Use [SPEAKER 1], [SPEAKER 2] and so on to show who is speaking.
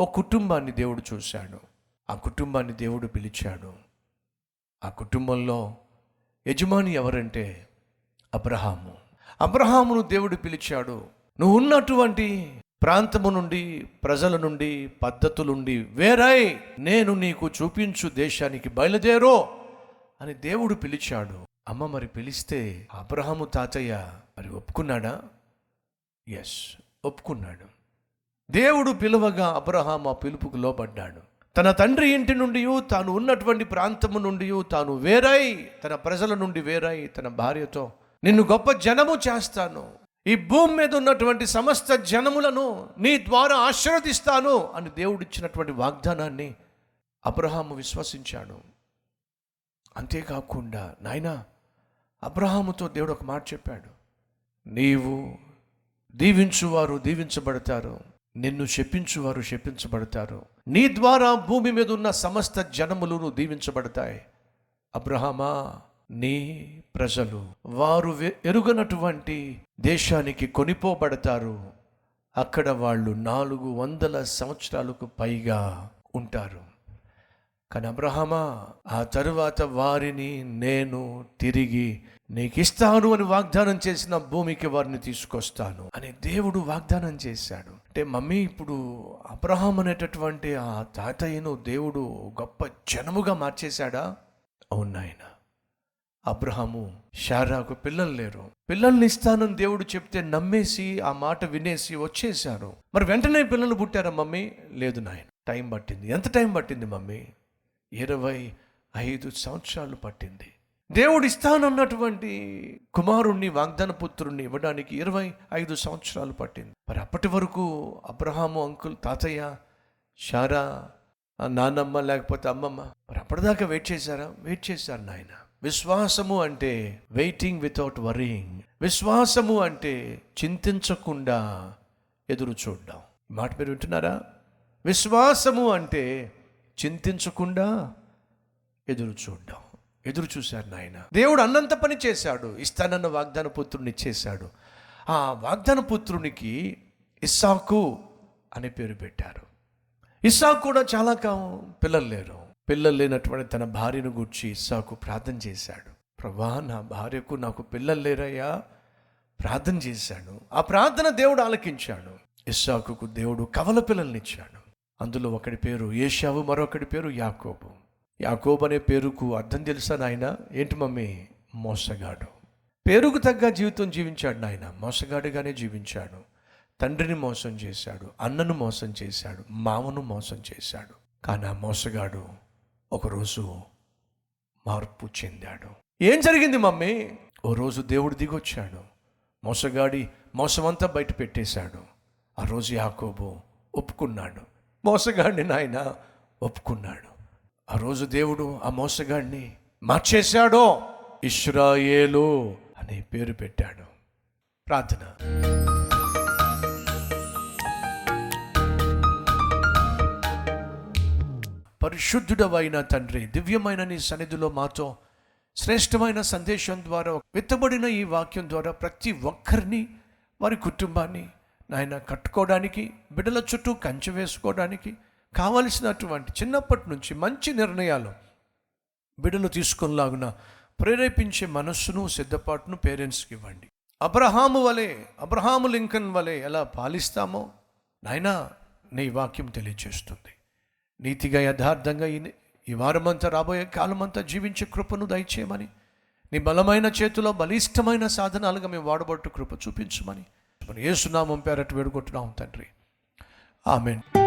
[SPEAKER 1] ఓ కుటుంబాన్ని దేవుడు చూశాడు. ఆ కుటుంబాన్ని దేవుడు పిలిచాడు. ఆ కుటుంబంలో యజమాని ఎవరంటే అబ్రహాము. అబ్రహామును దేవుడు పిలిచాడు. నువ్వు ఉన్నటువంటి ప్రాంతము నుండి ప్రజల నుండి పద్ధతుల నుండి వేరై నేను నీకు చూపించు దేశానికి బయలుదేరో అని దేవుడు పిలిచాడు. అమ్మ మరి పిలిస్తే అబ్రహాము తాతయ్య మరి ఒప్పుకున్నాడా? ఎస్ ఒప్పుకున్నాడు. దేవుడు పిలువగా అబ్రహాం ఆ పిలుపుకు లోబడ్డాడు. తన తండ్రి ఇంటి నుండి తాను ఉన్నటువంటి ప్రాంతము నుండి తాను వేరై తన ప్రజల నుండి వేరై తన భార్యతో నిన్ను గొప్ప జనము చేస్తాను. ఈ భూమి మీద ఉన్నటువంటి సమస్త జనములను నీ ద్వారా ఆశీర్వదిస్తాను అని దేవుడిచ్చినటువంటి వాగ్దానాన్ని అబ్రహాము విశ్వసించాడు. అంతేకాకుండా నాయనా అబ్రహాముతో దేవుడు ఒక మాట చెప్పాడు. నీవు దీవించువారు దీవించబడతారు. నిన్ను శపించువారు శపించబడతారు. నీ ద్వారా భూమి మీద ఉన్న సమస్త జనములను దీవించబడతాయి. అబ్రహమా నీ ప్రజలు వారు ఎరుగనటువంటి దేశానికి కొనిపోబడతారు. అక్కడ వాళ్ళు నాలుగు వందల సంవత్సరాలకు పైగా ఉంటారు. కానీ అబ్రహమా ఆ తరువాత వారిని నేను తిరిగి నీకు ఇస్తాను అని వాగ్దానం చేసిన భూమికి వారిని తీసుకొస్తాను అని దేవుడు వాగ్దానం చేశాడు. అంటే మమ్మీ ఇప్పుడు అబ్రహాం అనేటటువంటి ఆ తాతయ్యను దేవుడు గొప్ప జనముగా మార్చేశాడా? అవును నాయన. అబ్రహాము షారాకు పిల్లలు లేరు. పిల్లల్ని ఇస్తానని దేవుడు చెప్తే నమ్మేసి ఆ మాట వినేసి వచ్చేశారు. మరి వెంటనే పిల్లలు పుట్టారా మమ్మీ? లేదు నాయన. టైం పట్టింది. ఎంత టైం పట్టింది మమ్మీ? ఇరవై ఐదు సంవత్సరాలు పట్టింది. దేవుడు ఇస్తానన్నటువంటి కుమారుణ్ణి వాగ్దాన పుత్రుణ్ణి ఇవ్వడానికి ఇరవై ఐదు సంవత్సరాలు పట్టింది. మరి అప్పటి వరకు అబ్రహాము అంకుల్ తాతయ్య షారా నాన్నమ్మ లేకపోతే అమ్మమ్మ మరి అప్పటిదాకా వెయిట్ చేశారా? వెయిట్ చేశారు నాయన. విశ్వాసము అంటే వెయిటింగ్ వితౌట్ వరింగ్ విశ్వాసము అంటే చింతించకుండా ఎదురు చూడడం. మాట మీరు వింటున్నారా? విశ్వాసము అంటే చింతించకుండా ఎదురు చూడడం. ఎదురు చూశారు నాయన. దేవుడు అన్నంత పని చేశాడు. ఇస్తానన్న వాగ్దాన పుత్రుని ఇచ్చేశాడు. ఆ వాగ్దాన పుత్రునికి ఇస్సాకు అనే పేరు పెట్టారు. ఇస్సాకు కూడా చాలా కాలం పిల్లలు లేరు. పిల్లలు లేనటువంటి తన భార్యను గూర్చి ఇస్సాకు ప్రార్థన చేశాడు. ప్రభా నా భార్యకు నాకు పిల్లలు లేరయ్యా. ప్రార్థన చేశాడు ఆ ప్రార్థన దేవుడు ఆలకించాడు. ఇస్సాకుకు దేవుడు కవల పిల్లల్నిచ్చాడు అందులో ఒకడి పేరు ఏషావు మరొకడి పేరు యాకోబు. యాకోబ్ అనే పేరుకు అర్థం తెలుసా నాయన? ఏంటి మమ్మీ? మోసగాడు. పేరుకు తగ్గ జీవితం జీవించాడు నాయన. మోసగాడుగానే జీవించాడు. తండ్రిని మోసం చేశాడు. అన్నను మోసం చేశాడు. మామను మోసం చేశాడు. కానీ ఆ మోసగాడు ఒకరోజు మార్పు చెందాడు. ఏం జరిగింది మమ్మీ? ఓ రోజు దేవుడు దిగొచ్చాడు. మోసగాడి మోసమంతా బయట పెట్టేశాడు. ఆ రోజు యాకోబు ఒప్పుకున్నాడు. మోసగాడిని నాయన ఒప్పుకున్నాడు. రోజు దేవుడు ఆ మోసగాడిని మార్చేశాడో? ఇష్రాయేలు అనే పేరు పెట్టాడు. ప్రార్థన. పరిశుద్ధుడవైన తండ్రి దివ్యమైన నీ సన్నిధిలో మాతో శ్రేష్టమైన సందేశం ద్వారా విత్తబడిన ఈ వాక్యం ద్వారా ప్రతి ఒక్కరిని వారి కుటుంబాన్ని నాయన కట్టుకోవడానికి బిడ్డల చుట్టూ కంచె వేసుకోవడానికి కావలసినటువంటి చిన్నప్పటి నుంచి మంచి నిర్ణయాలు బిడ్డలు తీసుకునేలాగున ప్రేరేపించే మనస్సును సిద్ధపాటును పేరెంట్స్కి ఇవ్వండి. అబ్రహాము వలె అబ్రహాము లింకన్ వలె ఎలా పాలిస్తామో నాయనా నీ వాక్యం తెలియచేస్తుంది. నీతిగా యథార్థంగా ఈ వారమంతా రాబోయే కాలమంతా జీవించే కృపను దయచేయమని నీ బలమైన చేతిలో బలిష్టమైన సాధనాలుగా మేము వాడబట్టు కృప చూపించమని ఏసునామం పేరట్టు వేడుకుంటున్నాం తండ్రి. ఆమెన్.